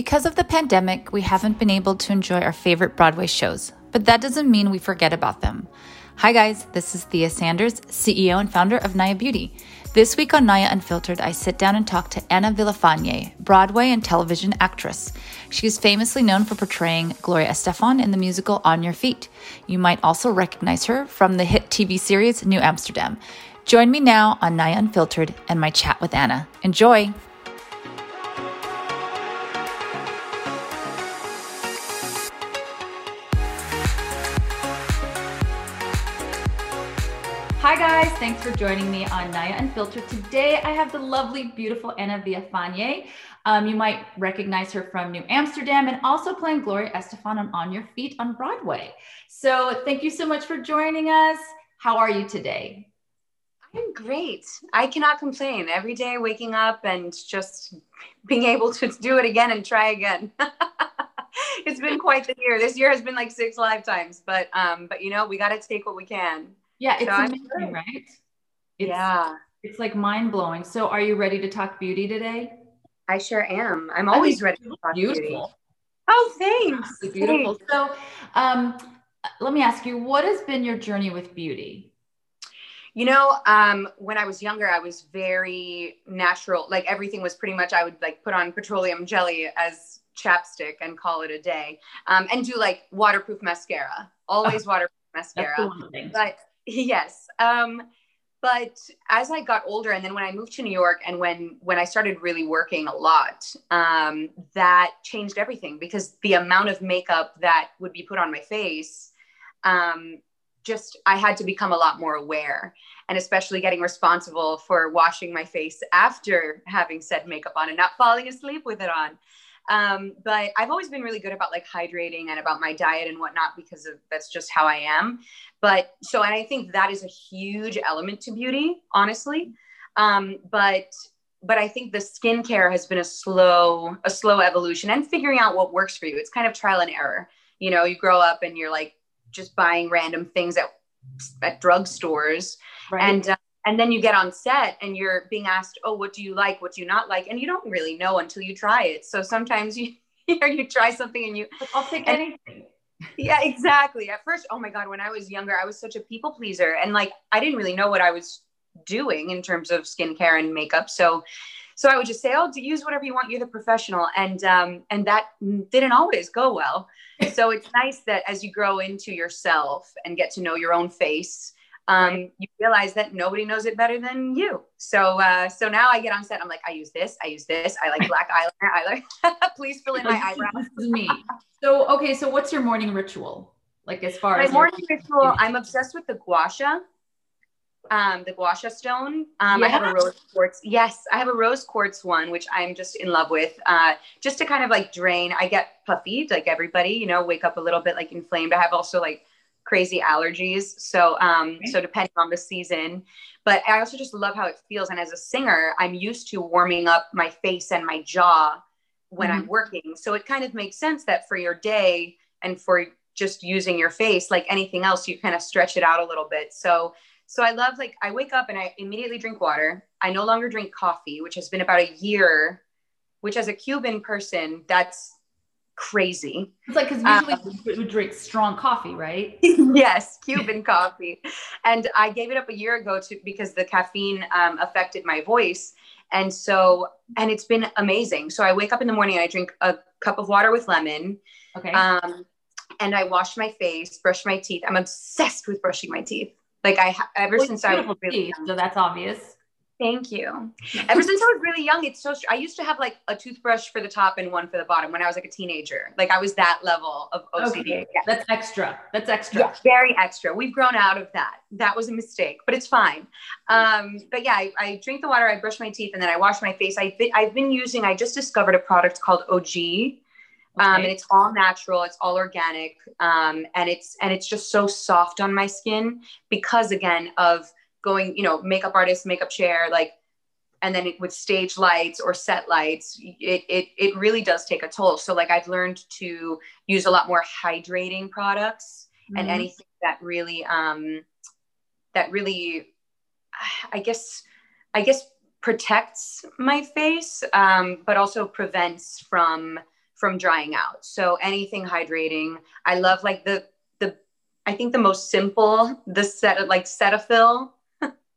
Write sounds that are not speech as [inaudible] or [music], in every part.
Because of the pandemic, we haven't been able to enjoy our favorite Broadway shows, but that doesn't mean we forget about them. Hi, guys, this is Thea Sanders, CEO and founder of Naya Beauty. This week on Naya Unfiltered, I sit down and talk to Ana Villafañe, Broadway and television actress. She is famously known for portraying Gloria Estefan in the musical On Your Feet. You might also recognize her from the hit TV series New Amsterdam. Join me now on Naya Unfiltered and my chat with Ana. Enjoy! Thanks for joining me on Naya Unfiltered. Today I have the lovely, beautiful Ana Villafañe. Um, you might recognize her from New Amsterdam and also playing Gloria Estefan on On Your Feet on Broadway. So thank you so much for joining us. How are you today? I'm great. I cannot complain. Every day waking up and just being able to do it again and try again. [laughs] it's been quite the year. This year has been like six lifetimes, but um, but you know, we got to take what we can. Yeah, it's so amazing, right? It's, yeah. It's like mind blowing. So, are you ready to talk beauty today? I sure am. I'm always ready to talk beautiful. beauty. Oh, thanks. Beautiful. Thanks. So, um, let me ask you, what has been your journey with beauty? You know, um, when I was younger, I was very natural. Like everything was pretty much, I would like put on petroleum jelly as chapstick and call it a day, um, and do like waterproof mascara. Always [laughs] oh, waterproof mascara. But Yes. Um, but as I got older, and then when I moved to New York, and when when I started really working a lot, um, that changed everything because the amount of makeup that would be put on my face, um, just I had to become a lot more aware, and especially getting responsible for washing my face after having said makeup on and not falling asleep with it on. Um, but I've always been really good about like hydrating and about my diet and whatnot because of that's just how I am. But so, and I think that is a huge element to beauty, honestly. Um, but but I think the skincare has been a slow a slow evolution and figuring out what works for you. It's kind of trial and error. You know, you grow up and you're like just buying random things at at drugstores, right. and uh, and then you get on set and you're being asked oh what do you like? What do you not like? And you don't really know until you try it. So sometimes [laughs] you you, try something and you i'll take anything. Yeah exactly. At first oh my god when i was younger i was such a people pleaser and like i didn't really know what i was doing in terms of skincare and makeup. So so i would just say oh use whatever you want. You're the professional. And um and that didn't always go well. So it's nice that as you grow into yourself and get to know your own face um, you realize that nobody knows it better than you. So, uh, so now I get on set. I'm like, I use this. I use this. I like black eyeliner. I like. [laughs] Please fill in my eyebrows. This is me. So, okay. So, what's your morning ritual? Like, as far as my as morning ritual, I'm obsessed with the gua sha. Um, the gua sha stone. Um, yeah. I have a rose quartz. Yes, I have a rose quartz one, which I'm just in love with. Uh, just to kind of like drain. I get puffy, like everybody. You know, wake up a little bit like inflamed. I have also like crazy allergies. So, um, okay. so depending on the season, but I also just love how it feels. And as a singer, I'm used to warming up my face and my jaw when mm-hmm. I'm working. So it kind of makes sense that for your day and for just using your face, like anything else, you kind of stretch it out a little bit. So, so I love like I wake up and I immediately drink water. I no longer drink coffee, which has been about a year, which as a Cuban person, that's crazy. It's like because usually um, we would drink strong coffee, right? [laughs] yes, Cuban [laughs] coffee. And I gave it up a year ago to because the caffeine um, affected my voice. And so, and it's been amazing. So I wake up in the morning and I drink a cup of water with lemon. Okay. Um, and I wash my face, brush my teeth. I'm obsessed with brushing my teeth. Like I ever well, since I was really young. so that's obvious. Thank you. Ever since I was really young, it's so. I used to have like a toothbrush for the top and one for the bottom when I was like a teenager. Like I was that level of OCD. Okay. Yeah. That's extra. That's extra. Yeah, very extra. We've grown out of that. That was a mistake, but it's fine. Um, but yeah, I, I, drink the water, I brush my teeth, and then I wash my face. I I've been using. I just discovered a product called OG. Um, and it's all natural it's all organic um, and it's and it's just so soft on my skin because again of going, you know, makeup artist, makeup chair, like, and then it, with stage lights or set lights, it, it, it really does take a toll. So like I've learned to use a lot more hydrating products mm-hmm. and anything that really, um, that really, I guess, I guess protects my face, um, but also prevents from from drying out. So anything hydrating. I love like the the I think the most simple the set of like Cetaphil.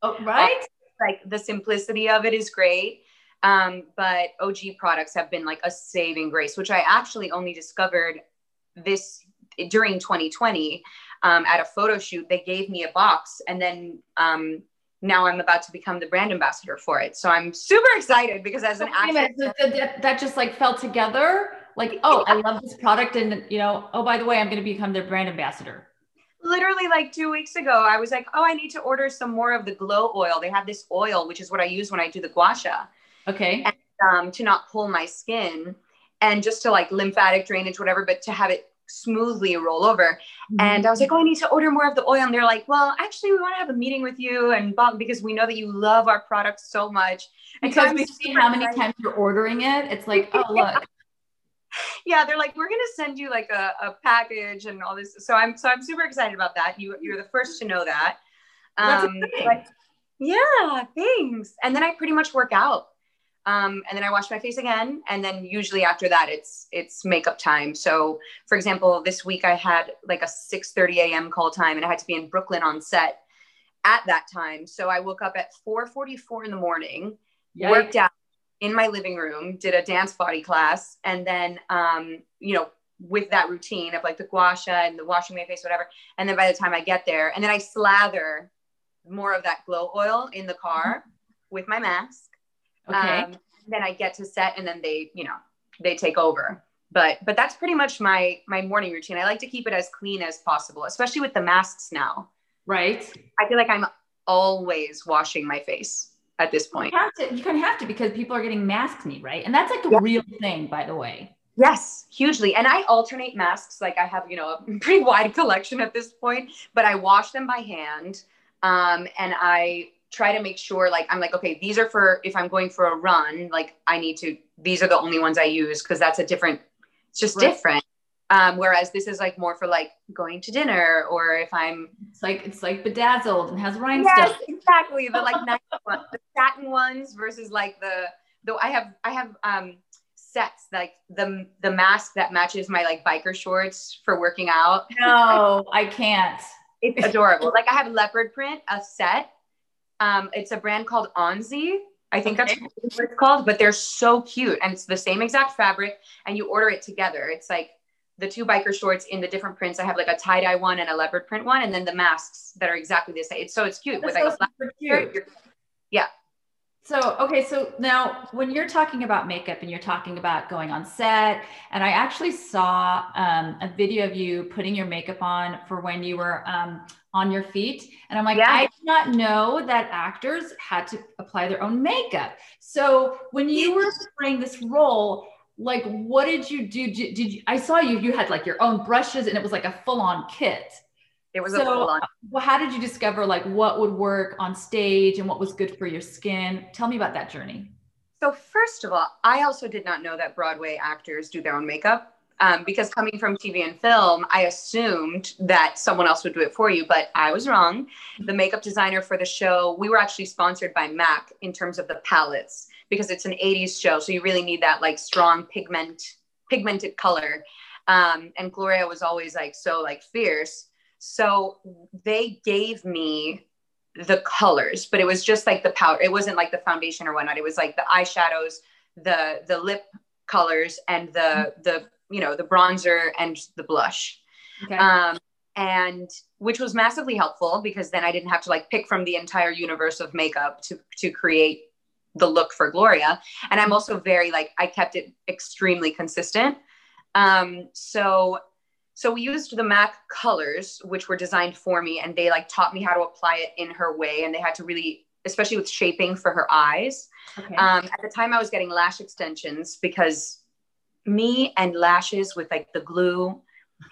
Oh, right. like the simplicity of it is great. Um, but OG products have been like a saving grace, which I actually only discovered this during 2020 um, at a photo shoot. They gave me a box, and then um, now I'm about to become the brand ambassador for it. So I'm super excited because as an actor, that, that just like fell together. Like, oh, I love this product, and you know, oh, by the way, I'm going to become their brand ambassador. Literally, like two weeks ago, I was like, oh, I need to order some more of the glow oil. They have this oil, which is what I use when I do the gua sha. Okay. And, um, to not pull my skin and just to like lymphatic drainage, whatever, but to have it smoothly roll over. Mm-hmm. And I was like, oh, I need to order more of the oil. And they're like, well, actually, we want to have a meeting with you and Bob because we know that you love our product so much. Because we see how many times you're ordering it. It's like, oh, look. Yeah, they're like, we're gonna send you like a, a package and all this. So I'm so I'm super excited about that. You you're the first to know that. Um, but yeah, thanks. And then I pretty much work out um, and then I wash my face again. And then usually after that, it's it's makeup time. So for example, this week I had like a 6 30 a.m. call time and I had to be in Brooklyn on set at that time. So I woke up at 4:44 in the morning, Yikes. worked out in my living room, did a dance body class, and then um, you know, with that routine of like the gua sha and the washing my face, whatever. And then by the time I get there, and then I slather more of that glow oil in the car mm-hmm. with my mask Okay. Um, then I get to set and then they, you know, they take over. But but that's pretty much my my morning routine. I like to keep it as clean as possible, especially with the masks now. Right. I feel like I'm always washing my face at this point. You, have to, you kind of have to because people are getting maskne, right? And that's like a yeah. real thing, by the way. Yes, hugely. And I alternate masks. Like I have, you know, a [laughs] pretty wide collection at this point, but I wash them by hand. Um, and I try to make sure like I'm like, okay, these are for if I'm going for a run, like I need to, these are the only ones I use because that's a different, it's just right. different. Um, whereas this is like more for like going to dinner or if I'm it's like it's like bedazzled and has rhinestones. Yes, exactly. The like nice [laughs] ones, the satin ones versus like the though I have I have um sets like the the mask that matches my like biker shorts for working out. [laughs] No, I can't. It's adorable. like I have leopard print, a set um, it's a brand called Onzie. I think okay. that's what it's called, but they're so cute. And it's the same exact fabric and you order it together. It's like the two biker shorts in the different prints. I have like a tie dye one and a leopard print one, and then the masks that are exactly the same. It's so it's cute. That's with like so cute. Yeah. So, okay, so now when you're talking about makeup and you're talking about going on set, and I actually saw um, a video of you putting your makeup on for when you were um, on your feet. And I'm like, yeah. I did not know that actors had to apply their own makeup. So when you were playing this role, like what did you do? Did, did you, I saw you, you had like your own brushes and it was like a full on kit. It was so, a full on. Well, how did you discover like what would work on stage and what was good for your skin? Tell me about that journey. So first of all, I also did not know that Broadway actors do their own makeup um, because coming from TV and film, I assumed that someone else would do it for you, but I was wrong. The makeup designer for the show, we were actually sponsored by MAC in terms of the palettes because it's an 80s show, so you really need that like strong pigment, pigmented color. Um, and Gloria was always like so like fierce. So they gave me the colors, but it was just like the powder. It wasn't like the foundation or whatnot. It was like the eyeshadows, the the lip colors, and the the you know, the bronzer and the blush. Okay. Um, and which was massively helpful because then I didn't have to like pick from the entire universe of makeup to to create the look for Gloria. And I'm also very like I kept it extremely consistent. Um, so so we used the MAC colors, which were designed for me, and they like taught me how to apply it in her way. And they had to really, especially with shaping for her eyes. Okay. Um, at the time, I was getting lash extensions because me and lashes with like the glue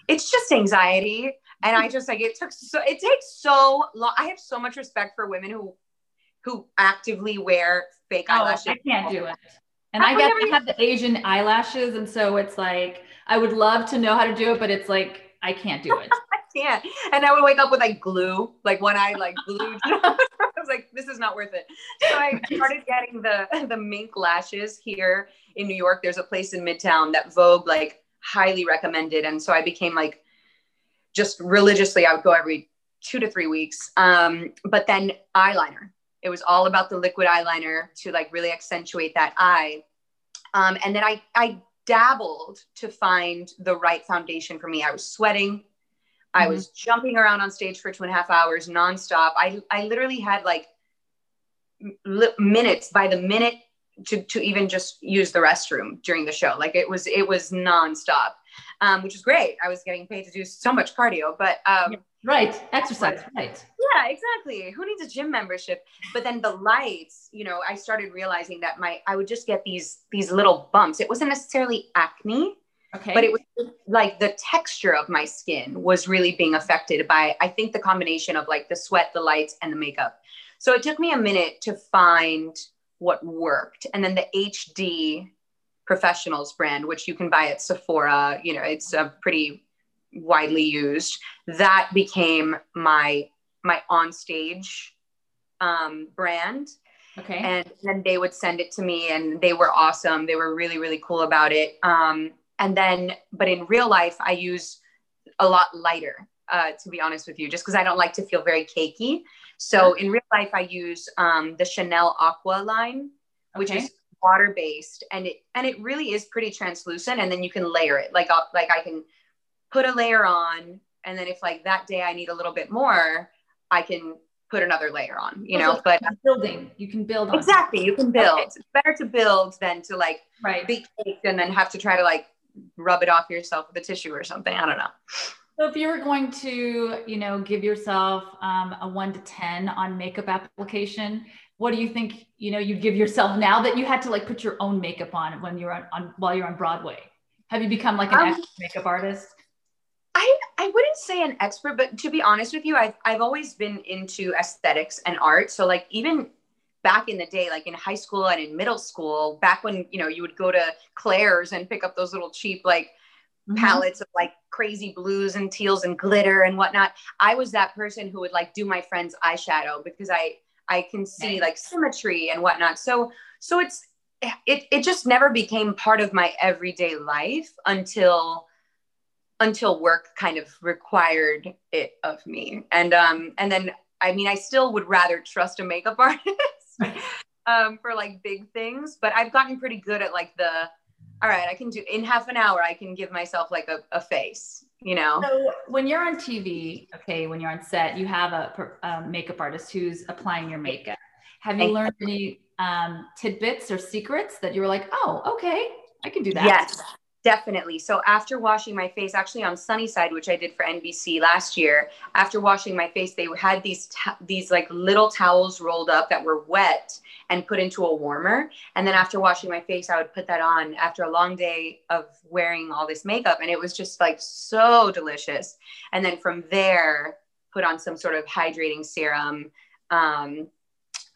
it's just anxiety and i just like it took so it takes so long i have so much respect for women who who actively wear fake oh, eyelashes i can't do it and i, I get I have the asian eyelashes and so it's like i would love to know how to do it but it's like i can't do it [laughs] I can't. And I would wake up with like glue, like one eye like glued. [laughs] I was like, this is not worth it. So I [laughs] started getting the the mink lashes here in New York. There's a place in Midtown that Vogue like highly recommended, and so I became like just religiously. I would go every two to three weeks. Um, but then eyeliner. It was all about the liquid eyeliner to like really accentuate that eye. Um, and then I I dabbled to find the right foundation for me. I was sweating. I mm-hmm. was jumping around on stage for two and a half hours nonstop. I, I literally had like li- minutes by the minute to, to even just use the restroom during the show. Like it was, it was nonstop, um, which is great. I was getting paid to do so much cardio, but um, Right. Exercise. Right. Yeah, exactly. Who needs a gym membership? But then the lights, you know, I started realizing that my I would just get these these little bumps. It wasn't necessarily acne. Okay. But it was like the texture of my skin was really being affected by I think the combination of like the sweat, the lights, and the makeup. So it took me a minute to find what worked. And then the HD professionals brand, which you can buy at Sephora, you know, it's a pretty widely used. That became my my on stage um, brand. Okay. And then they would send it to me and they were awesome. They were really really cool about it. Um, and then but in real life i use a lot lighter uh, to be honest with you just because i don't like to feel very cakey. So in real life i use um, the chanel aqua line which okay. is water based and it and it really is pretty translucent and then you can layer it. Like I'll, like i can put a layer on and then if like that day i need a little bit more i can put another layer on you know but building. You can build exactly you can build. Okay. it's better to build than to like right. be caked and then have to try to like rub it off yourself with a tissue or something. I don't know. So if you were going to you know give yourself um, a one to ten on makeup application what do you think you know you'd give yourself now that you had to like put your own makeup on when you're on, on while you're on broadway have you become like an um, makeup artist I, I wouldn't say an expert, but to be honest with you, I've, I've always been into aesthetics and art. So like even back in the day, like in high school and in middle school, back when, you know, you would go to Claire's and pick up those little cheap, like mm-hmm. palettes of like crazy blues and teals and glitter and whatnot. I was that person who would like do my friend's eyeshadow because I, I can see like symmetry and whatnot. So, so it's, it, it just never became part of my everyday life until until work kind of required it of me. And um, and then I mean, I still would rather trust a makeup [laughs] artist um, for like big things, but I've gotten pretty good at like the all right, I can do in half an hour, I can give myself like a, a face, you know? So when you're on TV, okay, when you're on set, you have a, a makeup artist who's applying your makeup. Have you learned any um, tidbits or secrets that you were like, oh, okay, I can do that? Yes. Definitely. So after washing my face, actually on Sunnyside, which I did for NBC last year, after washing my face, they had these these like little towels rolled up that were wet and put into a warmer. And then after washing my face, I would put that on after a long day of wearing all this makeup, and it was just like so delicious. And then from there, put on some sort of hydrating serum um,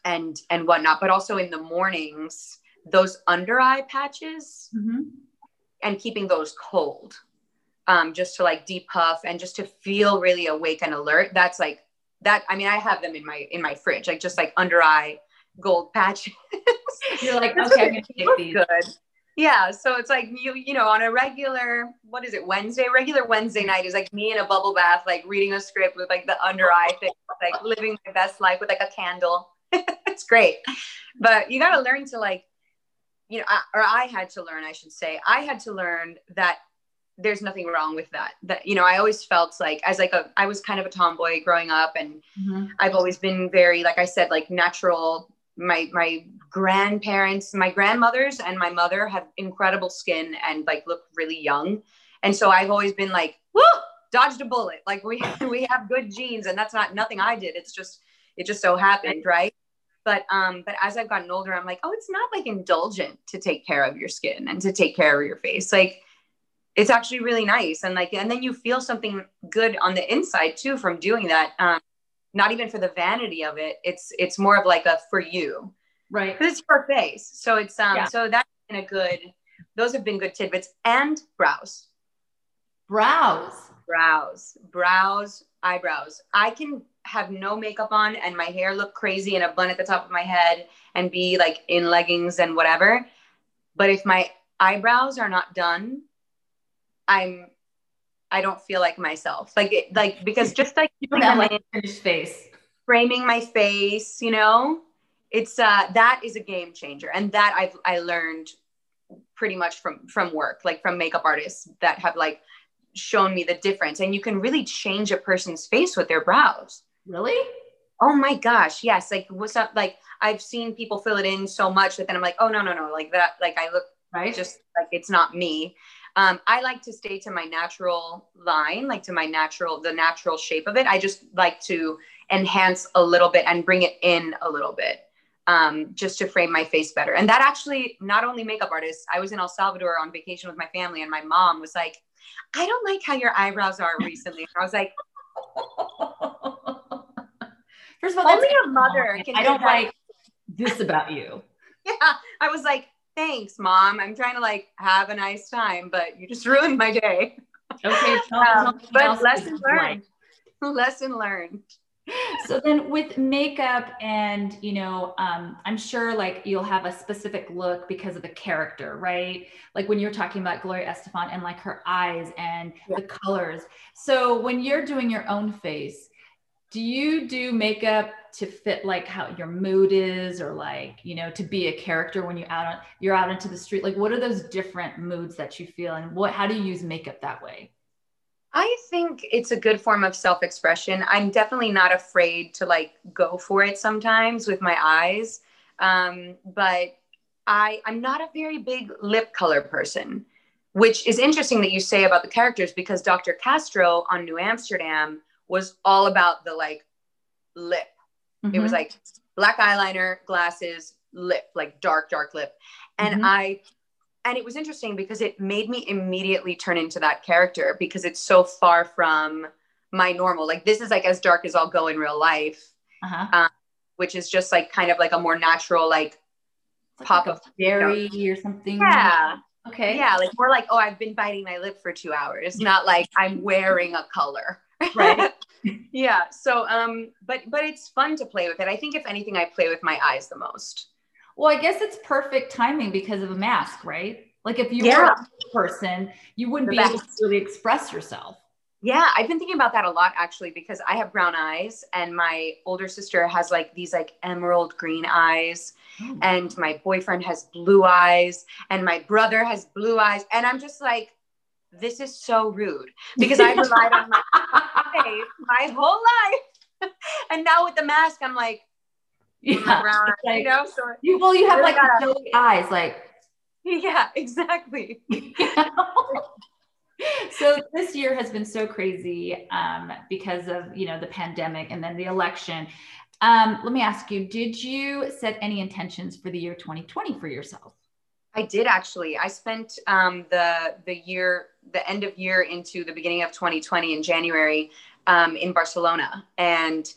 and and whatnot. But also in the mornings, those under eye patches. Mm-hmm and keeping those cold um, just to like depuff and just to feel really awake and alert. That's like that. I mean, I have them in my in my fridge, like just like under eye gold patches. [laughs] You're like, okay, I'm gonna take these. Good. Yeah. So it's like you, you know, on a regular, what is it, Wednesday? Regular Wednesday night is like me in a bubble bath, like reading a script with like the under eye thing, like living my best life with like a candle. [laughs] it's great. But you gotta learn to like you know, I, or I had to learn, I should say, I had to learn that there's nothing wrong with that. That, you know, I always felt like as like a, I was kind of a tomboy growing up and mm-hmm. I've always been very, like I said, like natural. My, my grandparents, my grandmothers and my mother have incredible skin and like look really young. And so I've always been like, whoo, dodged a bullet. Like we, [laughs] we have good genes and that's not nothing I did. It's just, it just so happened. Right but um but as i've gotten older i'm like oh it's not like indulgent to take care of your skin and to take care of your face. Like it's actually really nice. And like and then you feel something good on the inside too from doing that um not even for the vanity of it. It's it's more of like a for you. Right. Because it's your face. So it's um yeah. so that's been a good those have been good tidbits. And brows. Brows. Brows, brows, eyebrows. I can have no makeup on and my hair look crazy and a bun at the top of my head and be like in leggings and whatever. But if my eyebrows are not done, I'm I don't feel like myself. Like it, like because just like [laughs] you have like [laughs] finished face, framing my face, you know, it's uh that is a game changer, and that I've I learned pretty much from from work, like from makeup artists that have like shown me the difference. And you can really change a person's face with their brows. Really? Oh my gosh, yes. Like what's up? Like I've seen people fill it in so much that then I'm like, oh no, no, no, like that, like I look right, just like it's not me. Um, I like to stay to my natural line, like to my natural, the natural shape of it. I just like to enhance a little bit and bring it in a little bit um, just to frame my face better. And that actually, not only makeup artists, I was in El Salvador on vacation with my family, and my mom was like, I don't like how your eyebrows are recently. I was like, [laughs] First of all, only a mother can I don't like this about you. [laughs] Yeah. I was like, thanks, mom. I'm trying to like have a nice time, but you just ruined my day. Okay. um, but [laughs] lesson learned. Lesson learned so then with makeup and you know um, i'm sure like you'll have a specific look because of the character right? Like when you're talking about gloria estefan and like her eyes and yeah. the colors. So when you're doing your own face do you do makeup to fit like how your mood is or like you know to be a character when you're out on you're out into the street? Like what are those different moods that you feel and what how do you use makeup that way I think it's a good form of self expression. I'm definitely not afraid to like go for it sometimes with my eyes. Um, but I, I'm not a very big lip color person, which is interesting that you say about the characters because Dr. Castro on New Amsterdam was all about the like lip. Mm-hmm. It was mm-hmm. like black eyeliner, glasses, lip, like dark, dark lip. And mm-hmm. I and it was interesting because it made me immediately turn into that character because it's so far from my normal like this is like as dark as i'll go in real life uh-huh. um, which is just like kind of like a more natural like pop like of berry you know. or something. Yeah. Okay. Yeah like more like oh i've been biting my lip for two hours not like i'm wearing a color. Right. [laughs] Yeah so um but but it's fun to play with it. I think if anything i play with my eyes the most well, I guess it's perfect timing because of a mask, right? Like if you yeah. were a person, you wouldn't the be best. able to really express yourself. Yeah, I've been thinking about that a lot actually because I have brown eyes and my older sister has like these like emerald green eyes oh. and my boyfriend has blue eyes and my brother has blue eyes and I'm just like this is so rude because I relied on my [laughs] face my whole life. [laughs] and now with the mask I'm like yeah. [laughs] brown like, you know so you well you have like gotta, eyes like [laughs] yeah exactly. [laughs] So this year has been so crazy um, because of you know the pandemic and then the election. Um, let me ask you did you set any intentions for the year 2020 for yourself? I did actually. I spent um, the the year the end of year into the beginning of 2020 in january um, in barcelona. And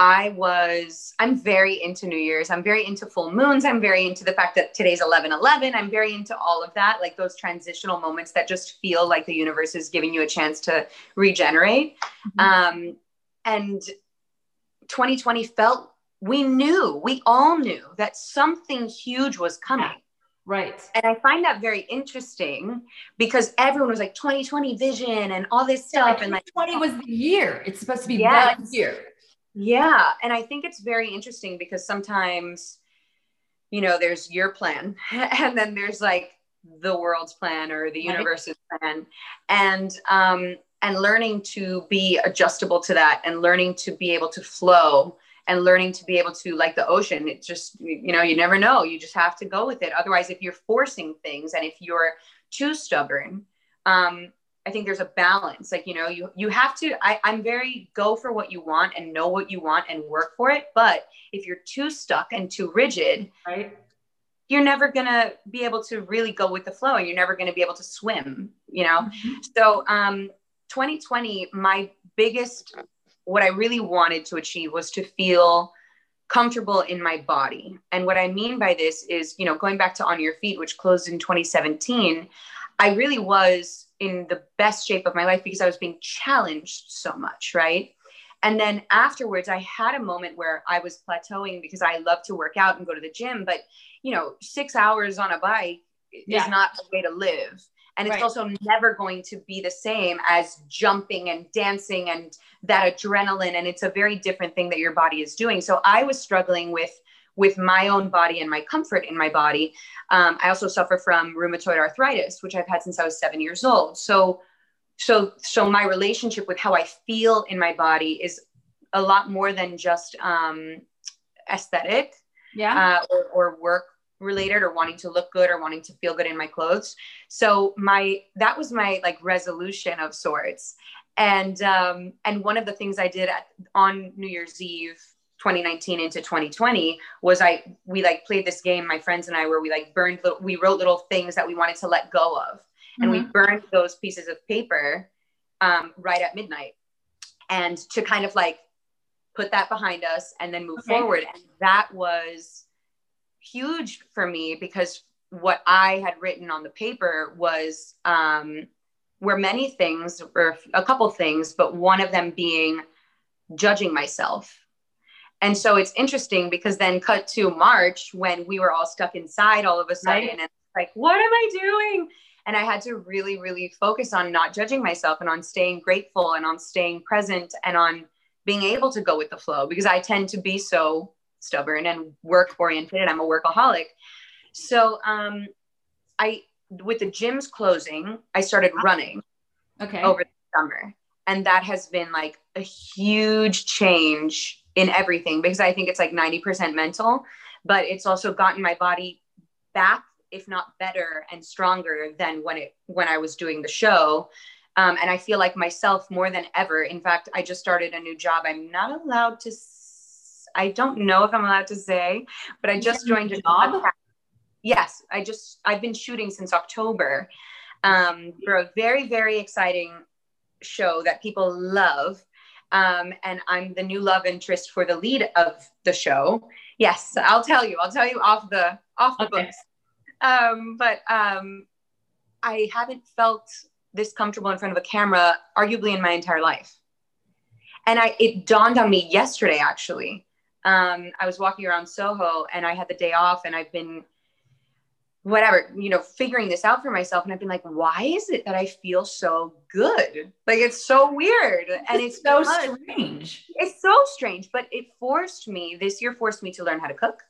I was, I'm very into New Year's. I'm very into full moons. I'm very into the fact that today's 11 11. I'm very into all of that, like those transitional moments that just feel like the universe is giving you a chance to regenerate. Mm-hmm. Um, and 2020 felt, we knew, we all knew that something huge was coming. Right. And I find that very interesting because everyone was like 2020 vision and all this stuff. Yeah, and like 20 was the year. It's supposed to be yes. that year. Yeah. And I think it's very interesting because sometimes, you know, there's your plan [laughs] and then there's like the world's plan or the universe's right. plan. And, um, and learning to be adjustable to that and learning to be able to flow and learning to be able to like the ocean it just you know you never know you just have to go with it otherwise if you're forcing things and if you're too stubborn um, I think there's a balance. Like, you know, you you have to I, I'm very go for what you want and know what you want and work for it. But if you're too stuck and too rigid, right, you're never gonna be able to really go with the flow and you're never gonna be able to swim, you know? Mm-hmm. So um 2020, my biggest what I really wanted to achieve was to feel comfortable in my body. And what I mean by this is, you know, going back to On Your Feet, which closed in 2017, I really was in the best shape of my life because I was being challenged so much, right? And then afterwards, I had a moment where I was plateauing because I love to work out and go to the gym, but you know, six hours on a bike yeah. is not a way to live. And it's right. also never going to be the same as jumping and dancing and that adrenaline. And it's a very different thing that your body is doing. So I was struggling with with my own body and my comfort in my body. Um, I also suffer from rheumatoid arthritis, which I've had since I was seven years old. So so so my relationship with how i feel in my body is a lot more than just um aesthetic yeah uh, or, or work related or wanting to look good or wanting to feel good in my clothes so my that was my like resolution of sorts and um and one of the things i did at, on new year's eve 2019 into 2020 was I we like played this game my friends and I where we like burned we wrote little things that we wanted to let go of and mm-hmm. we burned those pieces of paper um, right at midnight and to kind of like put that behind us and then move okay. forward and that was huge for me because what i had written on the paper was um, were many things or a couple things but one of them being judging myself and so it's interesting because then cut to march when we were all stuck inside all of a sudden right. and like what am i doing and I had to really, really focus on not judging myself and on staying grateful and on staying present and on being able to go with the flow because I tend to be so stubborn and work oriented. I'm a workaholic. So um, I, with the gyms closing, I started running okay. over the summer. And that has been like a huge change in everything because I think it's like 90% mental, but it's also gotten my body back if not better and stronger than when it when I was doing the show. Um, and I feel like myself more than ever. In fact, I just started a new job. I'm not allowed to. I don't know if I'm allowed to say, but I just joined a job. Yes, I just I've been shooting since October um, for a very very exciting show that people love. Um, and I'm the new love interest for the lead of the show. Yes, I'll tell you. I'll tell you off the off the okay. books um, but um, I haven't felt this comfortable in front of a camera arguably in my entire life. And I it dawned on me yesterday actually. Um, I was walking around Soho and I had the day off and I've been whatever, you know, figuring this out for myself. And I've been like, why is it that I feel so good? Like it's so weird. And it's, so strange. It's so strange. But it forced me, this year forced me to learn how to cook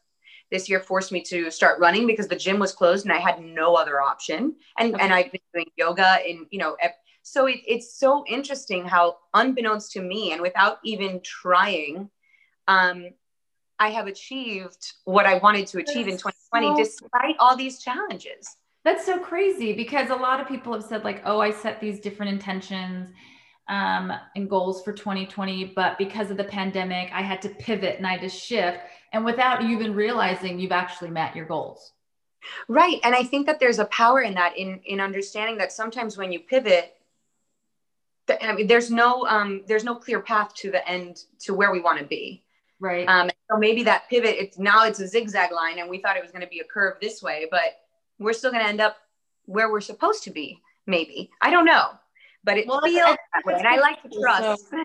this year forced me to start running because the gym was closed and I had no other option. And okay. and I've been doing yoga and you know, so it, it's so interesting how unbeknownst to me and without even trying, um, I have achieved what I wanted to achieve That's in 2020 so, despite all these challenges. That's so crazy because a lot of people have said like, oh, I set these different intentions um, and goals for 2020, but because of the pandemic, I had to pivot and I had to shift. And without you even realizing you've actually met your goals. Right. And I think that there's a power in that, in in understanding that sometimes when you pivot, I mean, there's no um, there's no clear path to the end to where we want to be. Right. Um, so maybe that pivot, it's now it's a zigzag line, and we thought it was going to be a curve this way, but we're still going to end up where we're supposed to be. Maybe I don't know but it well, feels that way. And I like to trust. So,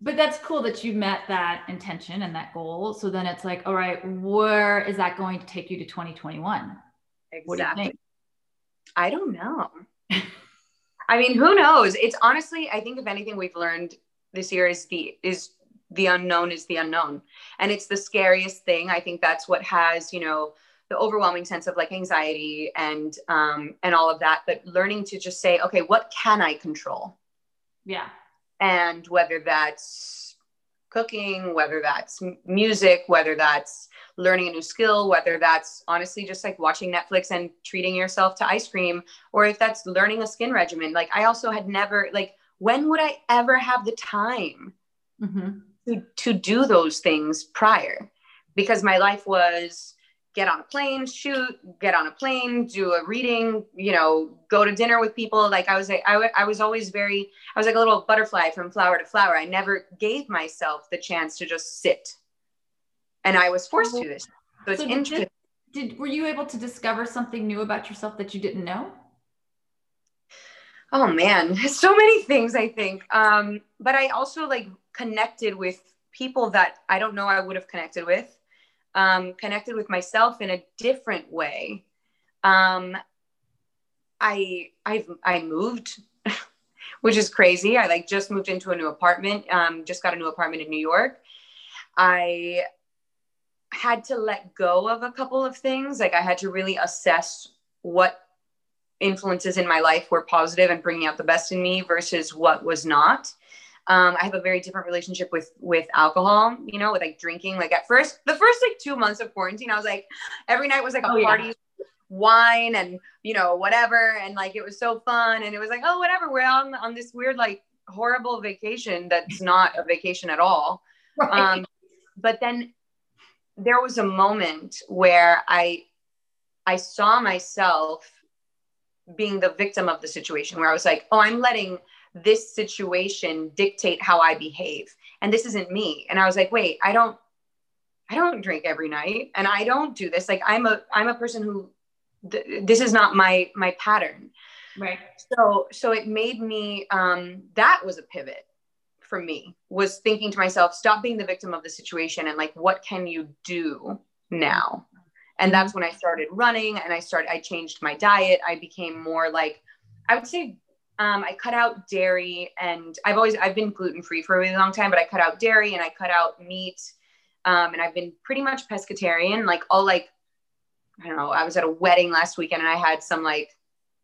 but that's cool that you met that intention and that goal. So then it's like, all right, where is that going to take you to 2021? Exactly. Do I don't know. [laughs] I mean, who knows? It's honestly, I think if anything we've learned this year is the is the unknown is the unknown. And it's the scariest thing. I think that's what has, you know, the overwhelming sense of like anxiety and um, and all of that but learning to just say okay what can i control yeah and whether that's cooking whether that's music whether that's learning a new skill whether that's honestly just like watching netflix and treating yourself to ice cream or if that's learning a skin regimen like i also had never like when would i ever have the time mm-hmm. To, to do those things prior because my life was get on a plane, shoot, get on a plane, do a reading, you know, go to dinner with people. Like I was, I, I was always very, I was like a little butterfly from flower to flower. I never gave myself the chance to just sit. And I was forced to this. So it's so interesting. Did, did, were you able to discover something new about yourself that you didn't know? Oh man, [laughs] so many things I think. Um, but I also like connected with people that I don't know I would have connected with. Um, connected with myself in a different way. Um, I I've I moved, [laughs] which is crazy. I like just moved into a new apartment. Um, just got a new apartment in New York. I had to let go of a couple of things. Like I had to really assess what influences in my life were positive and bringing out the best in me versus what was not. Um, I have a very different relationship with with alcohol, you know, with like drinking. Like at first, the first like two months of quarantine, I was like, every night was like a oh, party, yeah. wine and you know whatever, and like it was so fun, and it was like, oh whatever, we're on on this weird like horrible vacation that's not a vacation at all. [laughs] Right. Um, but then there was a moment where I I saw myself being the victim of the situation where I was like, oh, I'm letting this situation dictate how I behave. And this isn't me. And I was like, wait, I don't I don't drink every night and I don't do this. Like I'm a I'm a person who th- this is not my my pattern. Right. So so it made me um that was a pivot for me was thinking to myself, stop being the victim of the situation and like, what can you do now? And that's when I started running and I started, I changed my diet. I became more like, I would say, um, I cut out dairy and I've always, I've been gluten free for a really long time, but I cut out dairy and I cut out meat. Um, and I've been pretty much pescatarian, like all like, I don't know, I was at a wedding last weekend and I had some like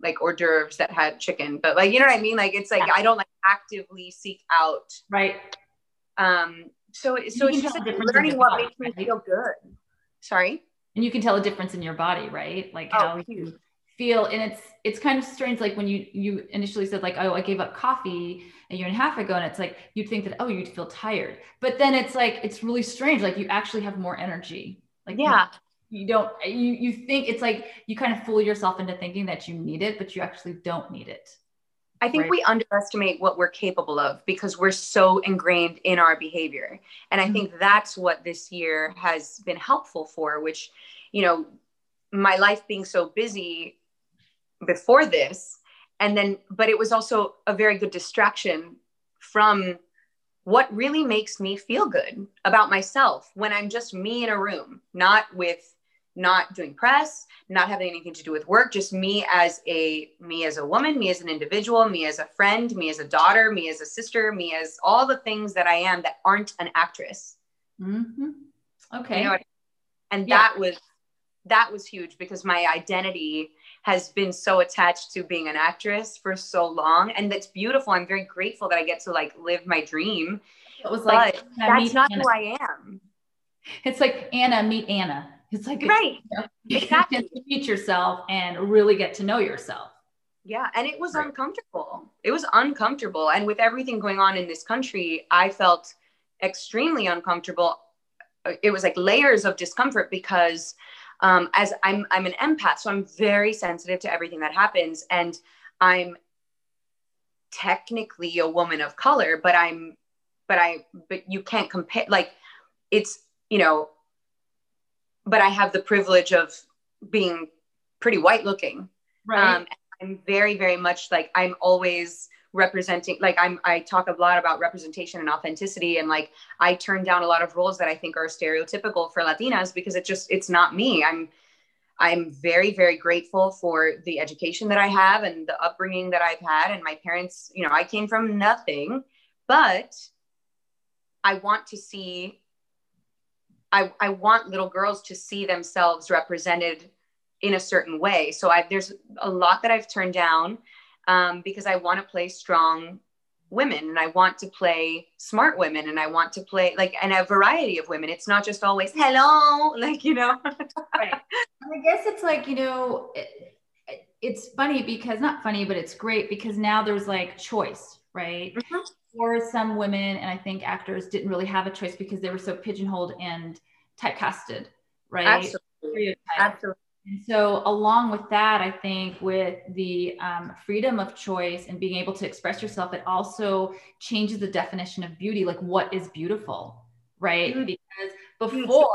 like hors d'oeuvres that had chicken, but like, you know what I mean? Like, it's like, yeah. I don't like actively seek out. Right. Um, so, so it's just like learning what body, makes me right? feel good. Sorry. And you can tell a difference in your body, right? Like oh, how you feel. And it's, it's kind of strange. Like when you, you initially said like, oh, I gave up coffee a year and a half ago. And it's like, you'd think that, oh, you'd feel tired, but then it's like, it's really strange. Like you actually have more energy. Like, yeah you don't you you think it's like you kind of fool yourself into thinking that you need it but you actually don't need it i think right? we underestimate what we're capable of because we're so ingrained in our behavior and i mm-hmm. think that's what this year has been helpful for which you know my life being so busy before this and then but it was also a very good distraction from what really makes me feel good about myself when I'm just me in a room, not with not doing press, not having anything to do with work, just me as a me as a woman, me as an individual, me as a friend, me as a daughter, me as a sister, me as all the things that I am that aren't an actress. Mm-hmm. Okay. You know and yeah. that was that was huge because my identity has been so attached to being an actress for so long and that's beautiful i'm very grateful that i get to like live my dream it was like that's not Ana. who i am it's like anna meet anna it's like right. [laughs] You, know, exactly. get to meet yourself and really get to know yourself. Yeah, and it was right. uncomfortable. It was uncomfortable, and with everything going on in this country, I felt extremely uncomfortable. Uh, it was like layers of discomfort because um, as I'm I'm an empath, so I'm very sensitive to everything that happens, and I'm technically a woman of color, but I'm but I but you can't compare like it's you know but I have the privilege of being pretty white looking. Right. Um, I'm very, very much like I'm always representing like I'm I talk a lot about representation and authenticity and like I turn down a lot of roles that I think are stereotypical for Latinas because it just it's not me. I'm I'm very very grateful for the education that I have and the upbringing that I've had and my parents, you know, I came from nothing, but I want to see I, I want little girls to see themselves represented in a certain way. So I, there's a lot that I've turned down um, because I want to play strong women and I want to play smart women and I want to play like and a variety of women. It's not just always hello, [laughs] like you know. right. I guess it's like you know, it, it, it's funny because not funny, but it's great because now there's like choice, right? Mm-hmm for some women and i think actors didn't really have a choice because they were so pigeonholed and typecasted right absolutely absolutely and so along with that i think with the um, freedom of choice and being able to express yourself it also changes the definition of beauty like what is beautiful right mm-hmm. because before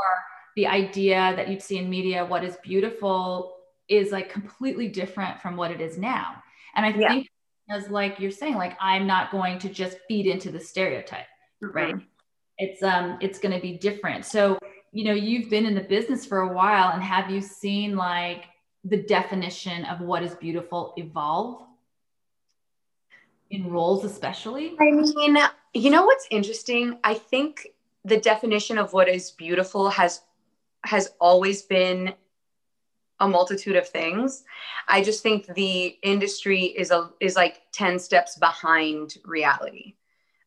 the idea that you'd see in media what is beautiful is like completely different from what it is now and i yeah. think as like you're saying, like I'm not going to just feed into the stereotype, mm-hmm. right? It's um it's going to be different. So, you know, you've been in the business for a while and have you seen like the definition of what is beautiful evolve in roles especially? I mean, you know what's interesting? I think the definition of what is beautiful has has always been a multitude of things. I just think the industry is a is like 10 steps behind reality.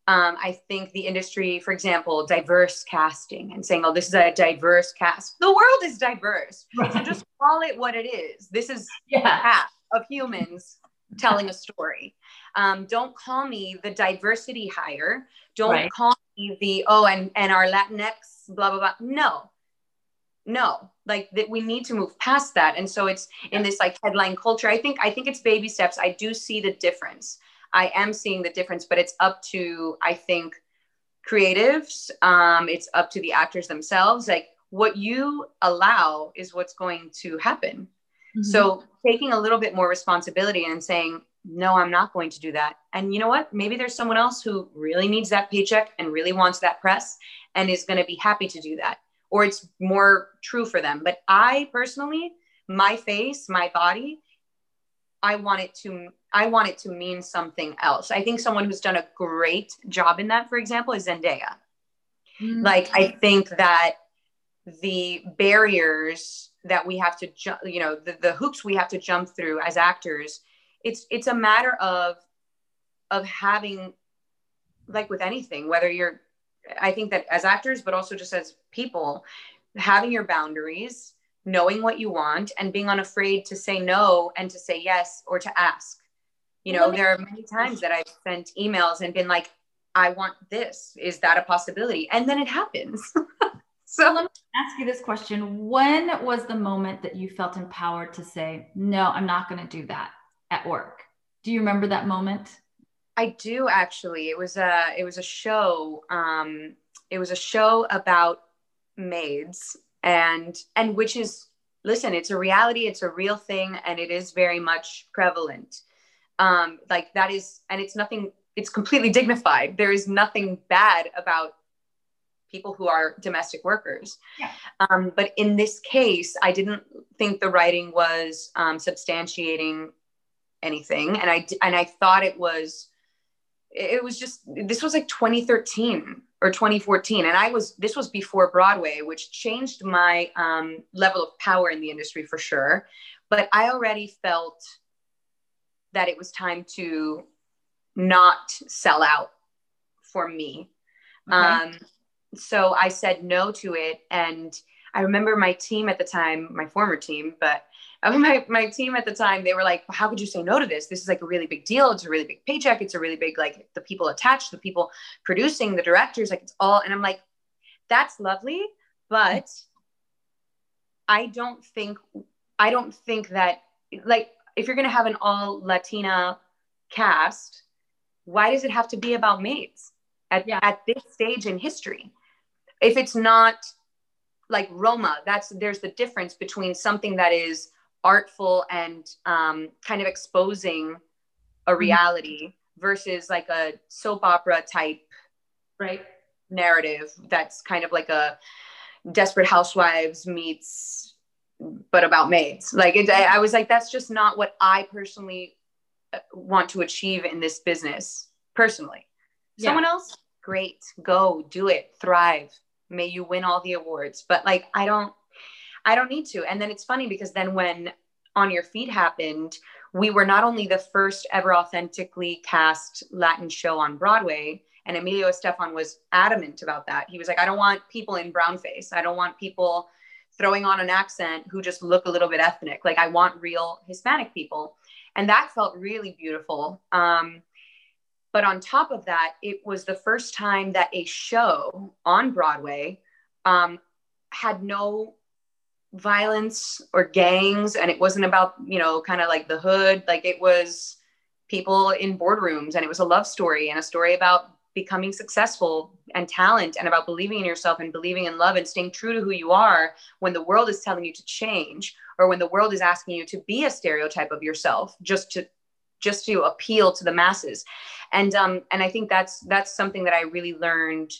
Um, I think the industry, for example, diverse casting and saying, oh, this is a diverse cast. The world is diverse. Right. So just call it what it is. This is [laughs] yeah. half of humans telling a story. Um, don't call me the diversity hire. Don't right. call me the, oh, and, and our Latinx, blah, blah, blah. No, no like that we need to move past that and so it's in this like headline culture i think i think it's baby steps i do see the difference i am seeing the difference but it's up to i think creatives um it's up to the actors themselves. Like what you allow is what's going to happen. Mm-hmm. so taking a little bit more responsibility and saying no i'm not going to do that. And you know what? Maybe there's someone else who really needs that paycheck and really wants that press and is going to be happy to do that. Or it's more true for them. But I personally, my face, my body, I want it to I want it to mean something else. I think someone who's done a great job in that, for example, is Zendaya. Mm-hmm. Like I think that the barriers that we have to jump, you know, the, the hoops we have to jump through as actors, it's it's a matter of of having like with anything, whether you're I think that as actors, but also just as people, having your boundaries, knowing what you want, and being unafraid to say no and to say yes or to ask. You know, there are many times that I've sent emails and been like, I want this. Is that a possibility? And then it happens. [laughs] so let me ask you this question. When was the moment that you felt empowered to say, no, I'm not going to do that at work? Do you remember that moment? I do actually. It was a it was a show. Um, it was a show about maids and and which is listen, it's a reality. It's a real thing, and it is very much prevalent. Um, like that is, and it's nothing. It's completely dignified. There is nothing bad about people who are domestic workers. Yeah. Um, but in this case, I didn't think the writing was um, substantiating anything, and I and I thought it was it was just this was like 2013 or 2014 and i was this was before broadway which changed my um, level of power in the industry for sure but i already felt that it was time to not sell out for me okay. um, so i said no to it and i remember my team at the time my former team but oh, my, my team at the time, they were like, how could you say no to this? This is like a really big deal. It's a really big paycheck. It's a really big, like the people attached, the people producing, the directors, like it's all. And I'm like, that's lovely. But I don't think, I don't think that like, if you're going to have an all Latina cast, why does it have to be about maids at, yeah. at this stage in history? If it's not like Roma, that's there's the difference between something that is artful and um, kind of exposing a mm-hmm. reality mm-hmm. versus like a soap opera type right narrative that's kind of like a desperate housewives meets but about maids like it, I, I was like that's just not what i personally uh, want to achieve in this business personally yeah. someone else great go do it thrive may you win all the awards but like i don't I don't need to. And then it's funny because then when On Your Feet happened, we were not only the first ever authentically cast Latin show on Broadway, and Emilio Estefan was adamant about that. He was like, I don't want people in brown face. I don't want people throwing on an accent who just look a little bit ethnic. Like, I want real Hispanic people. And that felt really beautiful. Um, but on top of that, it was the first time that a show on Broadway um, had no violence or gangs and it wasn't about you know kind of like the hood. Like it was people in boardrooms and it was a love story and a story about becoming successful and talent and about believing in yourself and believing in love and staying true to who you are when the world is telling you to change or when the world is asking you to be a stereotype of yourself just to just to appeal to the masses and um and i think that's that's something that i really learned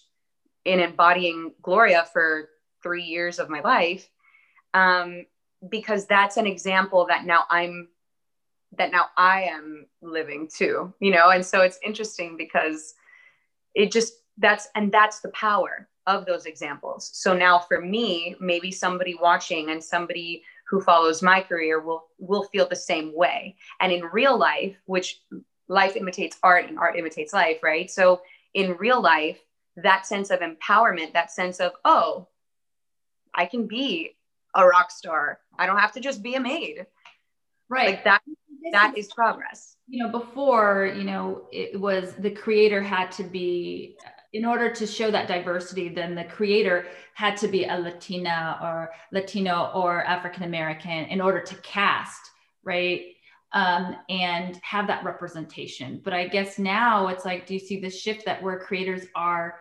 in embodying gloria for three years of my life um because that's an example that now i'm that now i am living too you know? And so it's interesting because it just that's and that's the power of those examples. So now for me maybe somebody watching and somebody who follows my career will will feel the same way. And in real life which life imitates art and art imitates life right? So in real life that sense of empowerment that sense of oh i can be a rock star. I don't have to just be a maid. Right. Like that that is progress. You know before you know it was the creator had to be in order to show that diversity, then the creator had to be a Latina or Latino or African American in order to cast, right? Um, and have that representation. But I guess now it's like, do you see the shift that where creators are,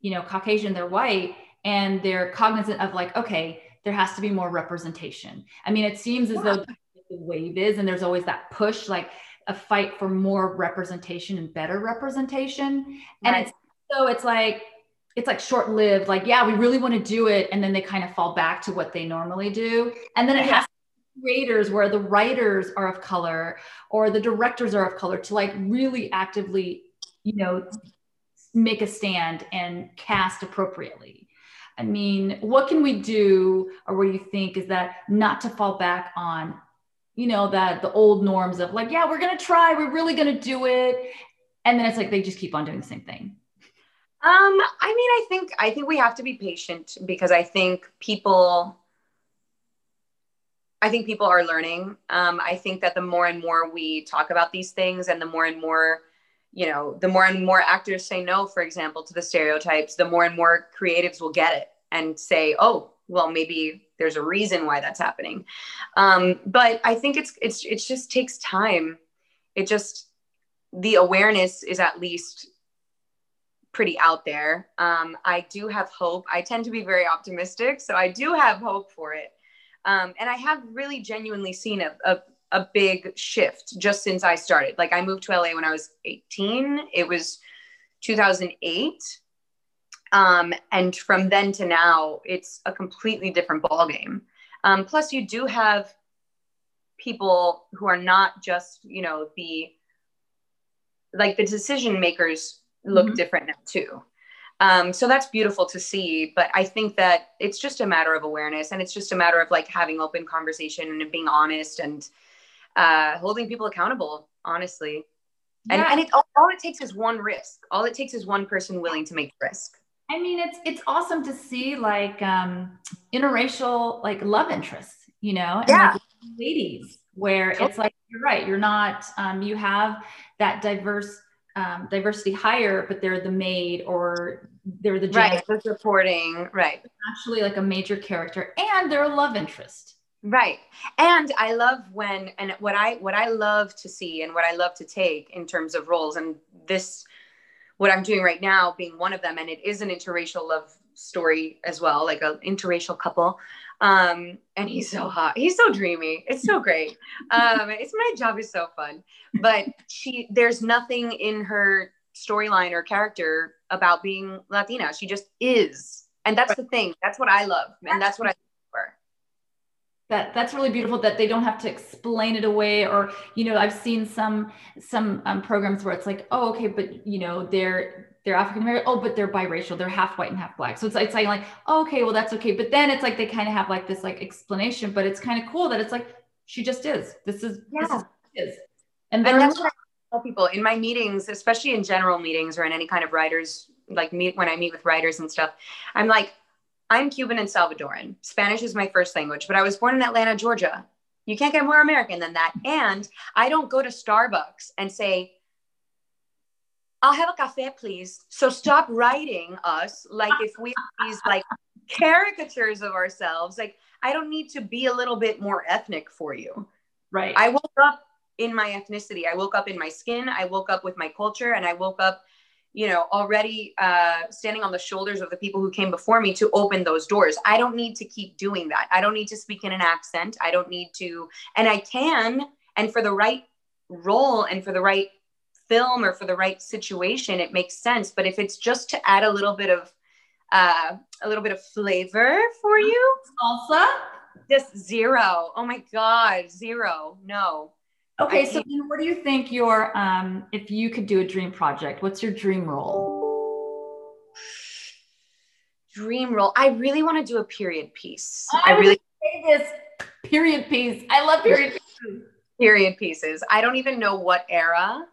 you know, Caucasian, they're white, and they're cognizant of like, okay, there has to be more representation. I mean, it seems as yeah. though the wave is, and there's always that push, like a fight for more representation and better representation. And it's so it's like it's like short lived like yeah we really want to do it and then they kind of fall back to what they normally do and then it yeah. has creators where the writers are of color or the directors are of color to like really actively you know make a stand and cast appropriately. I mean what can we do or what do you think is that not to fall back on you know that the old norms of like yeah we're gonna try we're really gonna do it and then it's like they just keep on doing the same thing? Um, I mean, I think I think we have to be patient because I think people I think people are learning. Um, I think that the more and more we talk about these things and the more and more, you know, the more and more actors say no, for example, to the stereotypes, the more and more creatives will get it and say, oh, well, maybe there's a reason why that's happening. Um, but I think it's it's it just takes time. It just the awareness is at least pretty out there. Um, I do have hope. I tend to be very optimistic, so I do have hope for it. Um, and I have really genuinely seen a, a, a big shift just since I started. Like I moved to LA when I was 18. It was 2008. Um, and from then to now, it's a completely different ballgame. Um, plus, you do have people who are not just, you know, the like the decision makers look mm-hmm. different now too. Um, so that's beautiful to see. But I think that it's just a matter of awareness and it's just a matter of like having open conversation and being honest and uh, holding people accountable, honestly. Yeah. And, and it, all, all it takes is one risk. All it takes is one person willing to make risk. I mean, it's it's awesome to see like um, interracial like love interests, you know, and yeah. like, ladies, where it's like you're right, you're not um, you have that diverse um, diversity hire, but they're the maid or they're the right, the supporting, right? Actually, like a major character, and they're a love interest. Right. And I love when and what I what I love to see and what I love to take in terms of roles and this what I'm doing right now being one of them and it is an interracial love story as well, like an interracial couple. Um, and he's so hot. He's so dreamy. It's so great. Um, it's my job is so fun. But she, there's nothing in her storyline or character about being Latina. She just is, and that's the thing. That's what I love, and that's what I. That that's really beautiful that they don't have to explain it away, or you know, I've seen some some um, programs where it's like, oh, okay, but you know, they're they're African American. Oh, but they're biracial. They're half white and half black. So it's, it's like, like oh, okay, well, that's okay. But then it's like they kind of have like this like explanation, but it's kind of cool that it's like she just is. This is yeah. this is, is. And, and that's what I tell people in my meetings, especially in general meetings or in any kind of writers like meet when I meet with writers and stuff. I'm like, I'm Cuban and Salvadoran. Spanish is my first language, but I was born in Atlanta, Georgia. You can't get more American than that. And I don't go to Starbucks and say, I'll have a cafe, please. So stop writing us like if we these like caricatures of ourselves. Like I don't need to be a little bit more ethnic for you. Right. I woke up in my ethnicity. I woke up in my skin. I woke up with my culture, and I woke up, you know, already uh, standing on the shoulders of the people who came before me to open those doors. I don't need to keep doing that. I don't need to speak in an accent. I don't need to, and I can. And for the right role and for the right film or for the right situation, it makes sense. But if it's just to add a little bit of uh, a little bit of flavor for you, salsa, just zero. Oh my god, zero. No. Okay, so then what do you think your um if you could do a dream project, what's your dream role? Dream role. I really want to do a period piece. I, I really say this period piece. I love period [laughs] pieces. Period pieces. I don't even know what era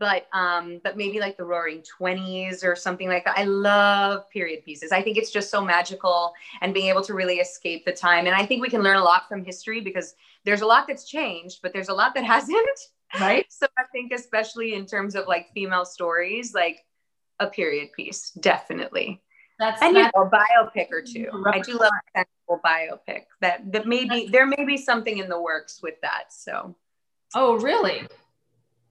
but um, but maybe like the Roaring Twenties or something like that. I love period pieces. I think it's just so magical and being able to really escape the time. And I think we can learn a lot from history because there's a lot that's changed, but there's a lot that [laughs] hasn't. Right. So I think especially in terms of like female stories, like a period piece, definitely. That's and that's, you know, a biopic or two. I do love a sensible biopic. That that maybe there may be something in the works with that. So. Oh really?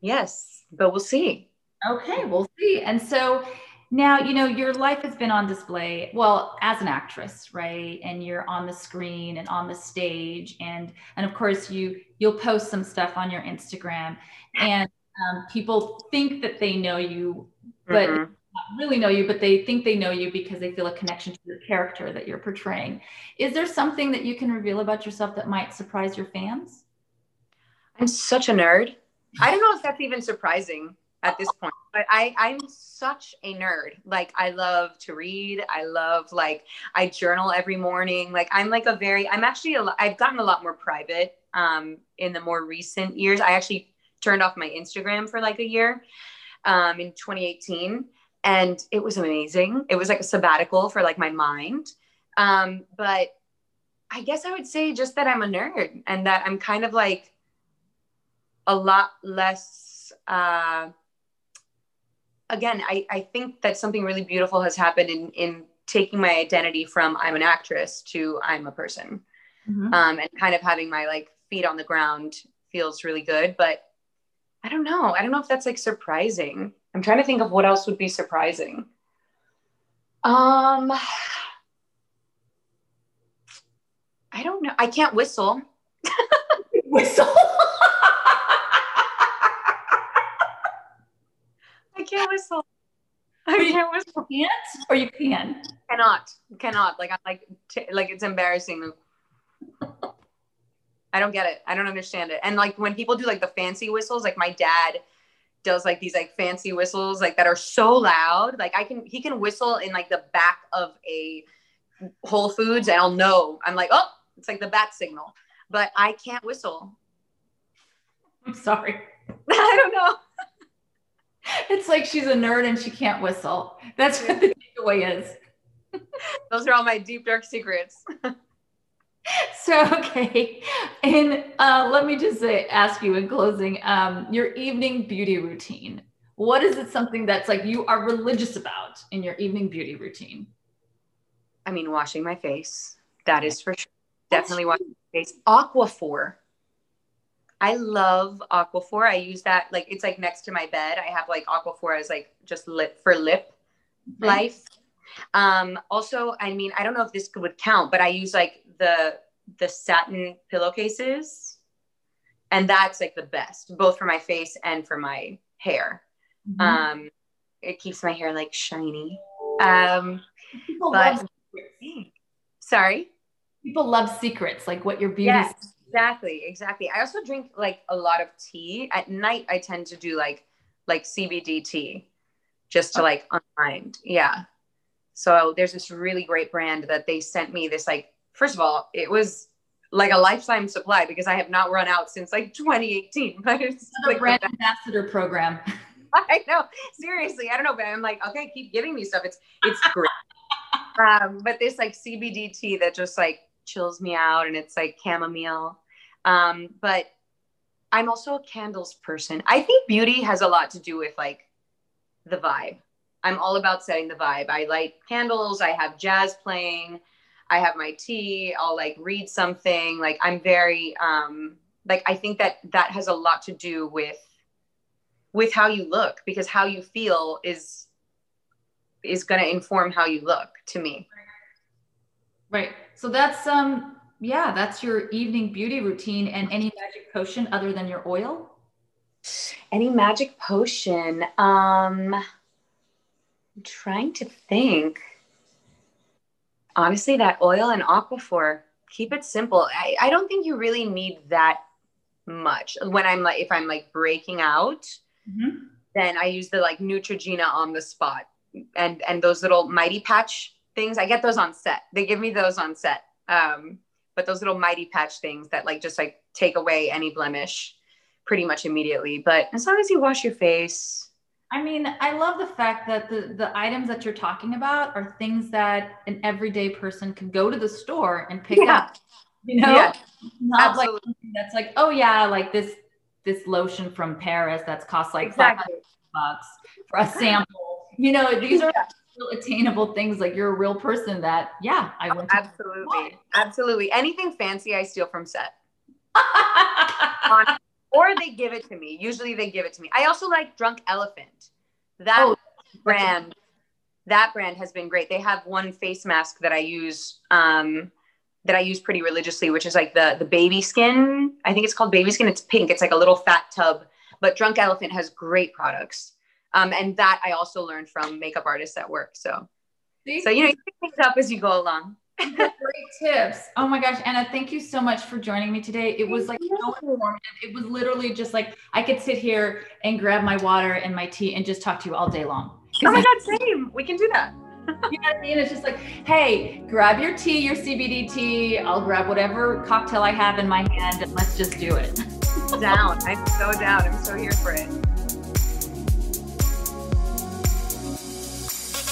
Yes but we'll see. Okay, we'll see. And so now, you know, your life has been on display, well, as an actress, right? And you're on the screen and on the stage. And and of course you you'll post some stuff on your Instagram and um, people think that they know you, but mm-hmm. really know you, but they think they know you because they feel a connection to the character that you're portraying. Is there something that you can reveal about yourself that might surprise your fans? I'm such a nerd. I don't know if that's even surprising at this point, but I, I'm such a nerd. Like I love to read. I love like I journal every morning. Like I'm like a very, I'm actually, a, I've gotten a lot more private um, in the more recent years. I actually turned off my Instagram for like a year um, in 2018 and it was amazing. It was like a sabbatical for like my mind. Um, but I guess I would say just that I'm a nerd and that I'm kind of like, a lot less uh, again I, I think that something really beautiful has happened in in taking my identity from i'm an actress to i'm a person. Mm-hmm. um, and kind of having my like feet on the ground feels really good but i don't know. I don't know if that's like surprising. I'm trying to think of what else would be surprising. Um i don't know. I can't whistle. [laughs] Whistle can't whistle. I can't whistle. You can't, or you can? Cannot, cannot. Like I'm like, t- like it's embarrassing. I don't get it. I don't understand it. And like when people do like the fancy whistles, like my dad does like these like fancy whistles like that are so loud. Like I can, he can whistle in like the back of a Whole Foods, and I'll know. I'm like, oh, it's like the bat signal. But I can't whistle. I'm sorry. [laughs] I don't know [laughs] it's like she's a nerd and she can't whistle. That's what the takeaway is. [laughs] Those are all my deep dark secrets. [laughs] so okay, and uh, let me just say, ask you in closing, um, your evening beauty routine. What is it? Something that's like you are religious about in your evening beauty routine? I mean, washing my face. That is for sure. Definitely washing my face. Aquaphor. I love Aquaphor. I use that like it's like next to my bed. I have like Aquaphor as like just lip for lip life. Um, also, I mean, I don't know if this would count, but I use like the the satin pillowcases, and that's like the best, both for my face and for my hair. Mm-hmm. Um, it keeps my hair like shiny. Um, People but, love sorry. People love secrets, like what your beauty. Yes Exactly, exactly. I also drink like a lot of tea. At night I tend to do like like CBD tea just to like unwind. Yeah. So there's this really great brand that they sent me this like first of all, it was like a lifetime supply because I have not run out since like 2018. [laughs] But it's Another like brand ambassador program. [laughs] I know. Seriously, I don't know, but I'm like, okay, keep giving me stuff. It's it's great. [laughs] um, but this like CBD tea that just like chills me out and it's like chamomile. Um, but I'm also a candles person. I think beauty has a lot to do with like the vibe. I'm all about setting the vibe. I light candles, I have jazz playing, I have my tea, I'll like read something. Like I'm very um like I think that that has a lot to do with with how you look because how you feel is is going to inform how you look to me. Right. So that's um yeah, that's your evening beauty routine and any magic potion other than your oil? Any magic potion? Um, I'm trying to think. Honestly, that oil and aquaphor. Keep it simple. I, I don't think you really need that much. When I'm like, if I'm like breaking out, mm-hmm. then I use the like Neutrogena on the spot, and and those little mighty patch things. I get those on set. They give me those on set. Um, but those little mighty patch things that like just like take away any blemish pretty much immediately. But as long as you wash your face, I mean, I love the fact that the the items that you're talking about are things that an everyday person can go to the store and pick yeah. up. You know, yeah. not Absolutely. like that's like, oh yeah, like this this lotion from Paris that's cost like exactly. bucks for a sample. You know, these are yeah. Attainable things. Like you're a real person that, yeah, I went. Absolutely, absolutely. Anything fancy, I steal from set. [laughs] or they give it to me. Usually they give it to me. I also like Drunk Elephant. That oh, brand, that brand has been great. They have one face mask that I use um, that I use pretty religiously, which is like the the baby skin. I think it's called baby skin. It's pink. It's like a little fat tub. But Drunk Elephant has great products. Um, and that I also learned from makeup artists at work. So, See? so you know, you pick things up as you go along. Great tips. Oh my gosh, Ana, thank you so much for joining me today. It was like so informative. It was literally just like I could sit here and grab my water and my tea and just talk to you all day long. Oh my God, same. We can do that. you know what I mean? It's just like, hey, grab your tea, your CBD tea. I'll grab whatever cocktail I have in my hand and let's just do it. down. I'm so down. I'm so here for it.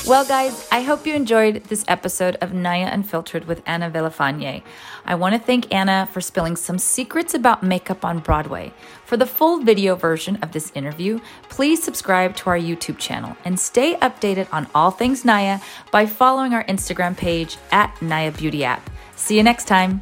Well, guys, I hope you enjoyed this episode of Naya Unfiltered with Ana Villafañe. I want to thank Ana for spilling some secrets about makeup on Broadway. For the full video version of this interview, please subscribe to our YouTube channel and stay updated on all things Naya by following our Instagram page at Naya Beauty App. See you next time.